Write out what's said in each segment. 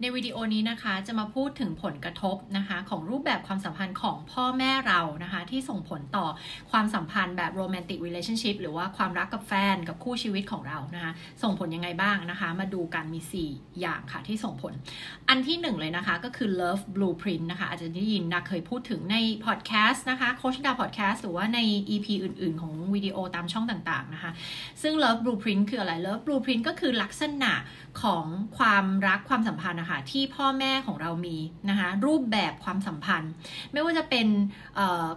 ในวิดีโอนี้นะคะจะมาพูดถึงผลกระทบนะคะของรูปแบบความสัมพันธ์ของพ่อแม่เรานะคะที่ส่งผลต่อความสัมพันธ์แบบโรแมนติก relationship หรือว่าความรักกับแฟนกับคู่ชีวิตของเรานะคะส่งผลยังไงบ้างนะคะ มาดูกันมี 4 อย่างค่ะที่ส่งผล อันที่ 1 เลยนะคะก็คือ love blueprint นะคะอาจจะได้ยินนะเคยพูดถึงในพอดแคสต์นะคะโคชดาพอดแคสต์หรือว่าใน EP อื่นๆ ของวิดีโอตามช่องต่างๆนะคะซึ่ง love blueprint คืออะไร love blueprint ก็คือลักษณะของความรักความสัมพันธ์คะที่พ่อแม่ของเรามีนะคะรูปแบบความสัมพันธ์ ไม่ว่าจะเป็น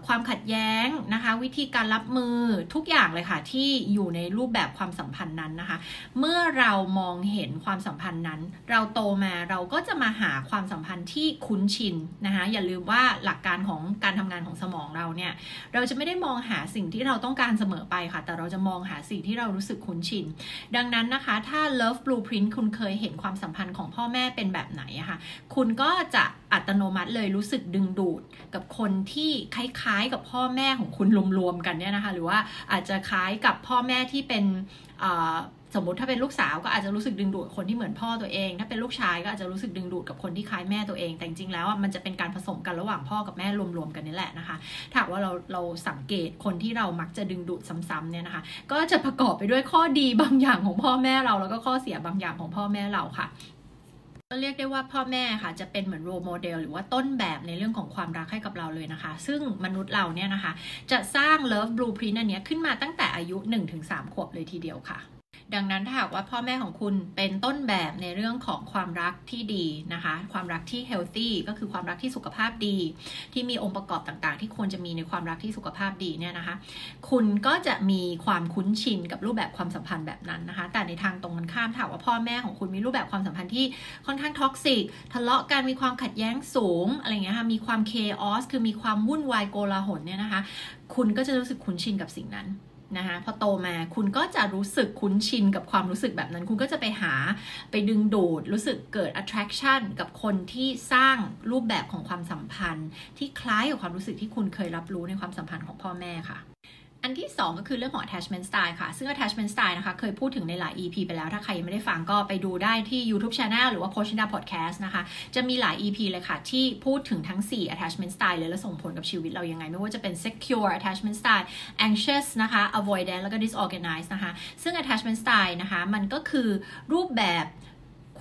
ความขัดแย้งนะคะวิธีการรับมือทุกอย่างเลยค่ะที่อยู่ในรูปแบบความสัมพันธ์นั้นนะคะ เมื่อเรามองเห็นความสัมพันธ์นั้น เราโตมาเราก็จะมาหาความสัมพันธ์ที่คุ้นชินนะคะอย่าลืมว่าหลักการของการทำงานของสมองเราเนี่ยเราจะไม่ได้มองหาสิ่งที่เราต้องการเสมอไปค่ะ แต่เราจะมองหาสิ่งที่เรารู้สึกคุ้นชิน ดังนั้นนะคะ ถ้า love blueprint คุณเคยเห็นความสัมพันธ์ของพ่อแม่เป็นแบบไหนอะคะคุณก็จะอัตโนมัติเลยรู้สึกดึงดูดกับคนที่คล้ายๆกับพ่อแม่ของคุณรวมๆกันเนี่ยนะคะ หรือว่าอาจจะคล้ายกับพ่อแม่ที่เป็นสมมติถ้าเป็นลูกสาวก็อาจจะรู้สึกดึงดูดคนที่เหมือนพ่อตัวเอง ถ้าเป็นลูกชายก็อาจจะรู้สึกดึงดูดกับคนที่คล้ายแม่ตัวเอง แต่จริงๆแล้วมันจะเป็นการผสมกันระหว่างพ่อกับแม่รวมๆกันนี่แหละนะคะถ้าว่าเราเราสังเกตคนที่เรามักจะดึงดูดซ้ำๆเนี่ยนะคะ ก็จะประกอบไปด้วยข้อดีบางอย่างของพ่อแม่เราแล้วก็ข้อเสียบางอย่างของพ่อแม่เราค่ะ ก็เรียกได้ว่าพ่อแม่ค่ะจะเป็นเหมือน role model หรือว่าต้นแบบในเรื่องของความรักให้กับเราเลยนะคะ ซึ่งมนุษย์เราเนี่ยนะคะ จะสร้าง love blueprint อันนี้ขึ้นมาตั้งแต่อายุ 1-3 ขวบเลยทีเดียวค่ะ ดังนั้นถ้าหากว่าพ่อแม่ของคุณเป็นต้นแบบในเรื่องของความรักที่ดีนะคะ ความรักที่ healthy ก็คือความรักที่สุขภาพดี ที่มีองค์ประกอบต่างๆ ที่ควรจะมีในความรักที่สุขภาพดีเนี่ยนะคะ คุณก็จะมีความคุ้นชินกับรูปแบบความสัมพันธ์แบบนั้นนะคะ แต่ในทางตรงกันข้ามถ้าว่าพ่อแม่ของคุณมีรูปแบบความสัมพันธ์ที่ค่อนข้าง toxic ทะเลาะกันมีความขัดแย้งสูงอะไรเงี้ยค่ะมีความ chaos คือมีความวุ่นวายโกลาหลเนี่ยนะคะ คุณก็จะรู้สึกคุ้นชินกับสิ่งนั้น นะคะพอโตมาคุณก็จะรู้สึกคุ้นชินกับความรู้สึกแบบนั้น คุณก็จะไปหาไปดึงดูด รู้สึกเกิด attraction กับคนที่สร้างรูปแบบของความสัมพันธ์ ที่คล้ายกับความรู้สึกที่คุณเคยรับรู้ในความสัมพันธ์ของพ่อแม่ค่ะ อันที่ 2 ก็คือเรื่องของ attachment style ค่ะ ซึ่ง attachment style นะคะ เคยพูดถึงในหลาย EP ไปแล้ว ถ้าใครยังไม่ได้ฟังก็ไปดูได้ที่ YouTube Channel หรือว่า Coach ดา Podcast นะคะ จะมีหลาย EP เลยค่ะ ที่พูดถึงทั้ง 4 attachment style เลยและส่งผลกับชีวิตเรายังไง ไม่ว่าจะเป็น secure attachment style anxious นะคะ avoidant แล้วก็ disorganized นะคะ ซึ่ง attachment style นะคะ มันก็คือรูปแบบ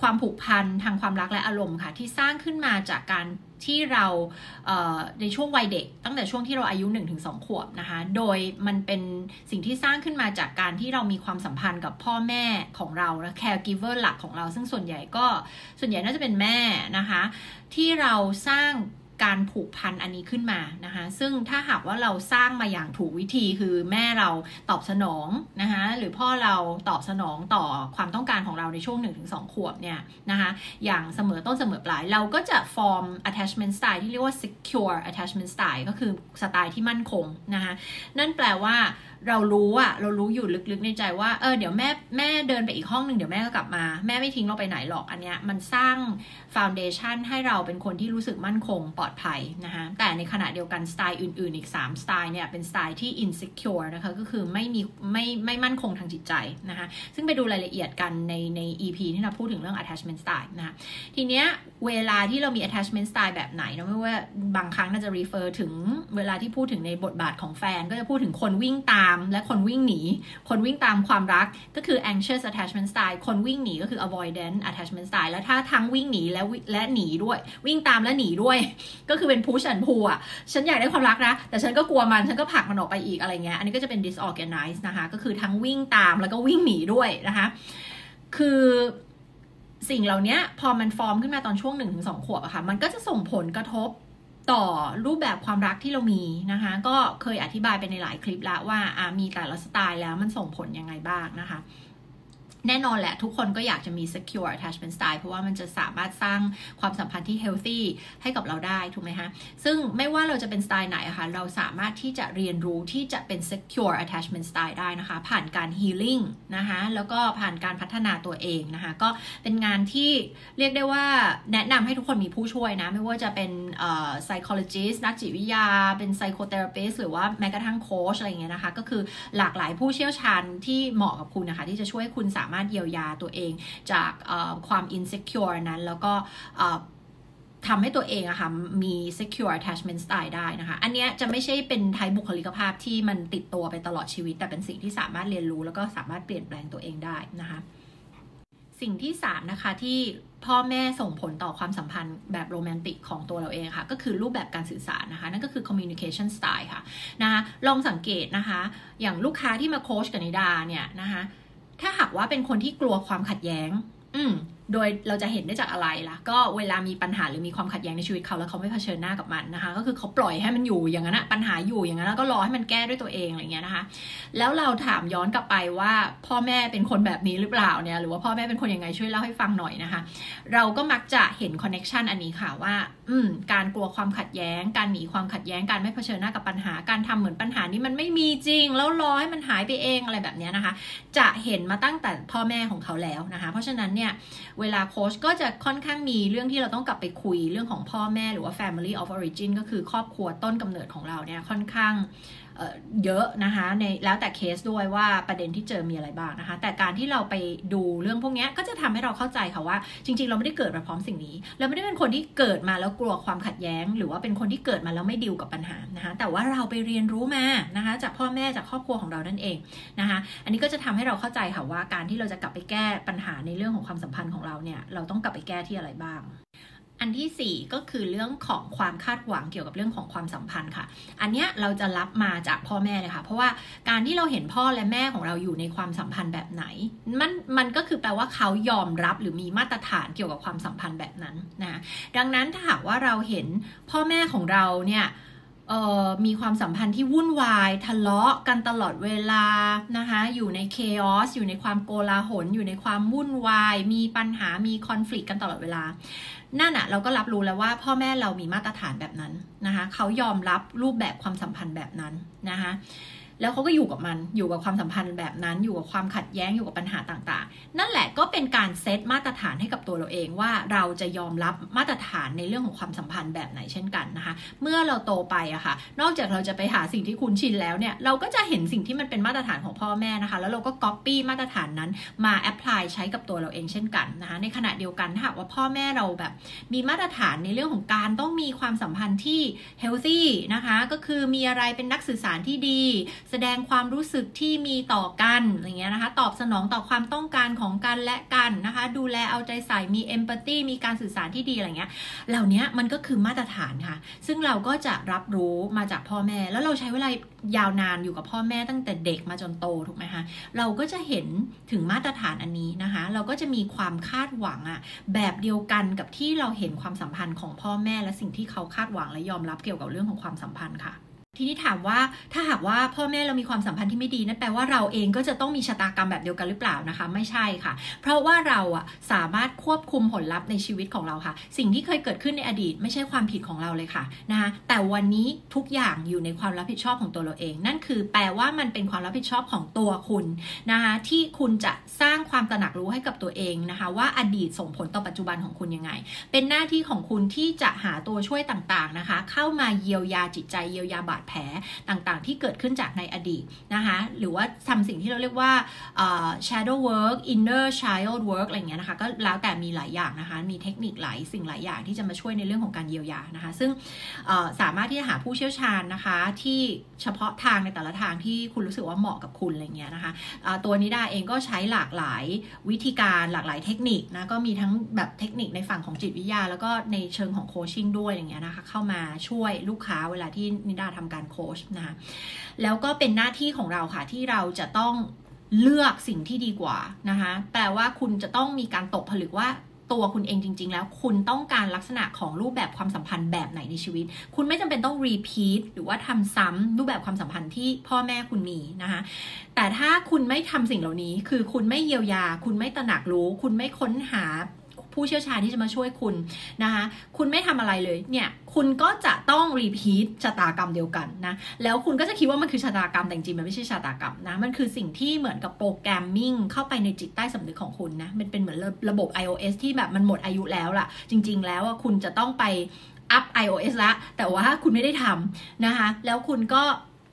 ความผูกพันทางความรักและอารมณ์ค่ะ ที่สร้างขึ้นมาจากการ ที่เราในช่วงวัยเด็ก ตั้งแต่ช่วงที่เราอายุ 1-2 ขวบนะคะ โดยมันเป็นสิ่งที่สร้างขึ้นมาจากการที่เรามีความสัมพันธ์กับพ่อแม่ของเราและ caregiver หลักของเรา ซึ่งส่วนใหญ่ก็ส่วนใหญ่น่าจะเป็นแม่นะคะ ที่เราสร้าง การผูกพันอันนี้ขึ้นมานะคะซึ่งถ้าหากว่าเราสร้างมาอย่างถูกวิธีคือแม่เราตอบสนองนะคะหรือพ่อเราตอบสนองต่อความต้องการของเราในช่วง 1-2 ขวบเนี่ยนะคะอย่างเสมอต้นเสมอปลาย เราก็จะ form attachment style ที่เรียกว่า secure attachment style ก็คือสไตล์ที่มั่นคงนะคะนั่นแปลว่าเรารู้อะเรารู้อยู่ลึกๆในใจว่าเออเดี๋ยวแม่แม่เดินไปอีกห้องหนึ่งเดี๋ยวแม่ก็กลับมา แม่ไม่ทิ้งเราไปไหนหรอกอันเนี้ยมันสร้างฟาวเดชันให้เราเป็นคนที่รู้สึกมั่นคงปลอดภัยนะคะแต่ในขณะเดียวกันสไตล์อื่นๆ อีก 3 สไตล์เนี่ยเป็นสไตล์ที่ insecure นะคะก็คือไม่มีไม่ไม่มั่นคงทางจิตใจนะคะซึ่งไปดูรายละเอียดกันในใน EP ที่เราพูดถึงเรื่อง attachment style นะคะทีเนี้ยเวลาที่เรามี attachment style แบบไหนนะไม่ว่าบางครั้งน่าจะ refer ถึงเวลาที่พูดถึงในบทบาทของแฟนก็จะพูดถึงคนวิ่งตามและคนวิ่งหนี คนวิ่งตามความรักก็คือ anxious attachment style คนวิ่งหนีก็คือ avoidant attachment style แล้วถ้าทั้งวิ่งหนีและและหนีด้วย วิ่งตามและหนีด้วย ก็คือเป็น push and pull อะฉันอยากได้ความรักนะ แต่ฉันก็กลัวมัน ฉันก็ผลักมันออกไปอีกอะไรเงี้ย อันนี้ก็จะเป็น disorganized นะคะ ก็คือทั้งวิ่งตามแล้วก็วิ่งหนีด้วยนะคะ คือสิ่งเหล่านี้พอมันฟอร์มขึ้นมาตอนช่วงหนึ่งถึงสองขวบอะค่ะ มันก็จะส่งผลกระทบ ต่อรูปแบบความรักที่เรามีนะคะ ก็เคยอธิบายไปในหลายคลิปแล้วว่าามีแต่ละสไตล์แล้วมันส่งผลยังไงบ้างนะคะ แน่นอนแหละ ทุกคนก็อยากจะมี secure attachment style เพราะว่ามันจะสามารถสร้างความสัมพันธ์ที่ healthy ให้กับเราได้ถูกไหมคะซึ่งไม่ว่าเราจะเป็นสไตล์ไหนอะคะเราสามารถที่จะเรียนรู้ที่จะเป็น secure attachment style ได้นะคะ ผ่านการ healing นะคะแล้วก็ผ่านการพัฒนาตัวเองนะคะก็เป็นงานที่เรียกได้ว่าแนะนำให้ทุกคนมีผู้ช่วยนะ ไม่ว่าจะเป็น psychologist นักจิตวิทยา เป็น psychotherapist หรือว่าแม้กระทั่งโค้ชอะไรเงี้ยนะคะ ก็คือหลากหลายผู้เชี่ยวชาญที่เหมาะกับคุณนะคะ ที่จะช่วยคุณสามามารถเยียวยาตัวเองจากความ insecure นั้น แล้วก็ทำให้ตัวเองอะค่ะมี secure attachment style ได้นะคะ อันนี้จะไม่ใช่เป็นไทยบุคลิกภาพที่มันติดตัวไปตลอดชีวิต แต่เป็นสิ่งที่สามารถเรียนรู้แล้วก็สามารถเปลี่ยนแปลงตัวเองได้นะคะ สิ่งที่ 3 นะคะที่พ่อแม่ส่งผลต่อความสัมพันธ์แบบโรแมนติกของตัวเราเองค่ะ ก็คือรูปแบบการสื่อสารนะคะ นั่นก็คือ communication style ค่ะนะคะลองสังเกตนะคะ อย่างลูกค้าที่มาโค้ชกับนิดาเนี่ยนะคะ ถ้าหากว่าเป็นคนที่กลัวความขัดแย้ง อืม โดยเราจะเห็นได้จากอะไรล่ะ ก็เวลามีปัญหาหรือมีความขัดแย้งในชีวิตเขาแล้วเขาไม่เผชิญหน้ากับมันนะคะ ก็คือเขาปล่อยให้มันอยู่อย่างนั้นปัญหาอยู่อย่างนั้นแล้วก็รอให้มันแก้ด้วยตัวเองอะไรเงี้ยนะคะ แล้วเราถามย้อนกลับไปว่าพ่อแม่เป็นคนแบบนี้หรือเปล่าเนี่ยหรือว่าพ่อแม่เป็นคนยังไงช่วยเล่าให้ฟังหน่อยนะคะ เราก็มักจะเห็น connection อันนี้ค่ะว่า อืมการกลัวความขัดแย้ง การหนีความขัดแย้งการไม่เผชิญหน้ากับปัญหาการทำเหมือนปัญหานี้มันไม่มีจริง แล้วรอให้มันหายไปเองอะไรแบบนี้นะคะ จะเห็นมาตั้งแต่พ่อแม่ของเขาแล้วนะคะ เพราะฉะนั้นเนี่ยเวลาโค้ชก็จะค่อนข้างมีเรื่องที่เราต้องกลับไปคุยเรื่องของพ่อแม่หรือว่า family of origin ก็คือครอบครัวต้นกำเนิดของเราเนี่ยค่อนข้าง เยอะนะคะในแล้วแต่เคสด้วยว่าประเด็นที่เจอมีอะไรบ้างนะคะ แต่การที่เราไปดูเรื่องพวกนี้ก็จะทำให้เราเข้าใจค่ะว่า จริง ๆ เราไม่ได้เกิดมาพร้อมสิ่งนี้ เราไม่ได้เป็นคนที่เกิดมาแล้วกลัวความขัดแย้ง หรือว่าเป็นคนที่เกิดมาแล้วไม่ดิวกับปัญหานะคะแต่ว่าเราไปเรียนรู้มานะคะจากพ่อแม่จากครอบครัวของเรานั่นเองนะคะอันนี้ก็จะทำให้เราเข้าใจค่ะว่าการที่เราจะกลับไปแก้ปัญหาในเรื่องของความสัมพันธ์ของเราเนี่ยเราต้องกลับไปแก้ที่อะไรบ้าง อันที่ 4 ก็คือเรื่องของความคาดหวังเกี่ยวกับเรื่องของความสัมพันธ์ค่ะ อันเนี้ยเราจะรับมาจากพ่อแม่เลยค่ะ เพราะว่าการที่เราเห็นพ่อและแม่ของเราอยู่ในความสัมพันธ์แบบไหน มันมันก็คือแปลว่าเขายอมรับหรือมีมาตรฐานเกี่ยวกับความสัมพันธ์แบบนั้นนะดังนั้นถ้าหากว่าเราเห็นพ่อแม่ของเราเนี่ย มีความสัมพันธ์ที่วุ่นวาย ทะเลาะกันตลอดเวลานะคะอยู่ในเคออสอยู่ในความโกลาหล อยู่ในความวุ่นวาย มีปัญหามีคอน FLICT กันตลอดเวลา นั่นอะเราก็รับรู้แล้วว่าพ่อแม่เรามีมาตรฐานแบบนั้นนะคะเขายอมรับรูปแบบความสัมพันธ์แบบนั้นนะคะ แล้วเขาก็อยู่กับมันอยู่กับความสัมพันธ์แบบนั้น อยู่กับความขัดแย้งอยู่กับปัญหาต่างๆ นั่นแหละก็เป็นการเซตมาตรฐานให้กับตัวเราเองว่าเราจะยอมรับมาตรฐานในเรื่องของความสัมพันธ์แบบไหนเช่นกันนะคะ เมื่อเราโตไปอะค่ะ นอกจากเราจะไปหาสิ่งที่คุ้นชินแล้วเนี่ยเราก็จะเห็นสิ่งที่มันเป็นมาตรฐานของพ่อแม่นะคะ แล้วเราก็ก๊อปปี้มาตรฐานนั้นมา apply ใช้กับตัวเราเองเช่นกันนะคะ ในขณะเดียวกันถ้าว่าพ่อแม่เราแบบ มีมาตรฐานในเรื่องของการต้องมีความสัมพันธ์ที่ healthy นะคะ ก็คือมีอะไรเป็นนักสื่อสารที่ดีแสดงความรู้สึกที่มีต่อกันอะไรเงี้ยนะคะ ตอบสนองต่อความต้องการของกันและกันนะคะ ดูแลเอาใจใส่มี empathy มีการสื่อสารที่ดีอะไรเงี้ย เหล่านี้มันก็คือมาตรฐานค่ะ ซึ่งเราก็จะรับรู้มาจากพ่อแม่ แล้วเราใช้เวลายาวนานอยู่กับพ่อแม่ตั้งแต่เด็กมาจนโตถูกไหมคะเราก็จะเห็นถึงมาตรฐานอันนี้นะคะ เราก็จะมีความคาดหวังอะแบบเดียวกันกับที่เราเห็นความสัมพันธ์ของพ่อแม่และสิ่งที่เขาคาดหวังและยอมรับเกี่ยวกับเรื่องของความสัมพันธ์ค่ะ ทีนี้ถามว่าถ้าหากว่าพ่อแม่เรามีความสัมพันธ์ที่ไม่ดีนั่นแปลว่าเราเองก็จะต้องมีชะตากรรมแบบเดียวกันหรือเปล่านะคะ ไม่ใช่ค่ะ เพราะว่าเราอะสามารถควบคุมผลลัพธ์ในชีวิตของเราค่ะ สิ่งที่เคยเกิดขึ้นในอดีต ไม่ใช่ความผิดของเราเลยค่ะนะคะแต่วันนี้ทุกอย่างอยู่ในความรับผิดชอบของตัวเราเอง นั่นคือแปลว่ามันเป็นความรับผิดชอบของตัวคุณนะคะที่คุณจะสร้างความตระหนักรู้ให้กับตัวเองนะคะ ว่าอดีตส่งผลต่อปัจจุบันของคุณยังไง เป็นหน้าที่ของคุณที่จะหาตัวช่วยต่างๆนะคะ เข้ามาเยียวยาจิตใจเยียวยาบาดแผลต่างๆ ที่เกิดขึ้นจากในอดีตนะคะหรือว่าทำสิ่งที่เราเรียกว่า shadow work inner child work อะไรเงี้ยนะคะก็แล้วแต่มีหลายอย่างนะคะมีเทคนิคหลายสิ่งหลายอย่างที่จะมาช่วยในเรื่องของการเยียวยานะคะซึ่งสามารถที่จะหาผู้เชี่ยวชาญนะคะที่เฉพาะทางในแต่ละทางที่คุณรู้สึกว่าเหมาะกับคุณอะไรเงี้ยนะคะตัวนิดาเองก็ใช้หลากหลายวิธีการหลากหลายเทคนิคนะก็มีทั้งแบบเทคนิคในฝั่งของจิตวิทยา แล้วก็ในเชิงของโคชชิ่งด้วยอย่างเงี้ยนะคะเข้ามาช่วยลูกค้าเวลาที่นิดาทำการโคชนะคะแล้วก็เป็นหน้าที่ของเราค่ะที่เราจะต้องเลือกสิ่งที่ดีกว่านะคะแปลว่าคุณจะต้องมีการตกผลึกว่าตัวคุณเองจริง ๆ แล้วคุณต้องการลักษณะของรูปแบบความสัมพันธ์แบบไหนในชีวิต คุณไม่จำเป็นต้องรีพีทหรือว่าทำซ้ำรูปแบบความสัมพันธ์ที่พ่อแม่คุณมีนะคะแต่ถ้าคุณไม่ทำสิ่งเหล่านี้ คือคุณไม่เยียวยา คุณไม่ตระหนักรู้ คุณไม่ค้นหา ผู้เชี่ยวชาญที่จะมาช่วยคุณนะคะ คุณไม่ทำอะไรเลยเนี่ยคุณก็จะต้อง repeat ชะตากรรมเดียวกันนะแล้วคุณก็จะคิดว่ามันคือชะตากรรมแต่จริงมันไม่ใช่ชะตากรรมนะมันคือสิ่งที่เหมือนกับ programming เข้าไปในจิตใต้สำนึกของคุณนะมันเป็นเหมือนระบบ iOS ที่แบบมันหมดอายุแล้วล่ะ จริง ๆ แล้วคุณจะต้องไปอัพ iOS ละ แต่ว่าคุณไม่ได้ทำนะคะ แล้วคุณก็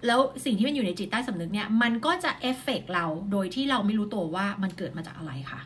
แล้วสิ่งที่มันอยู่ในจิตใต้สำนึกเนี่ย มันก็จะเอฟเฟกเรา โดยที่เราไม่รู้ตัวว่ามันเกิดมาจากอะไรค่ะ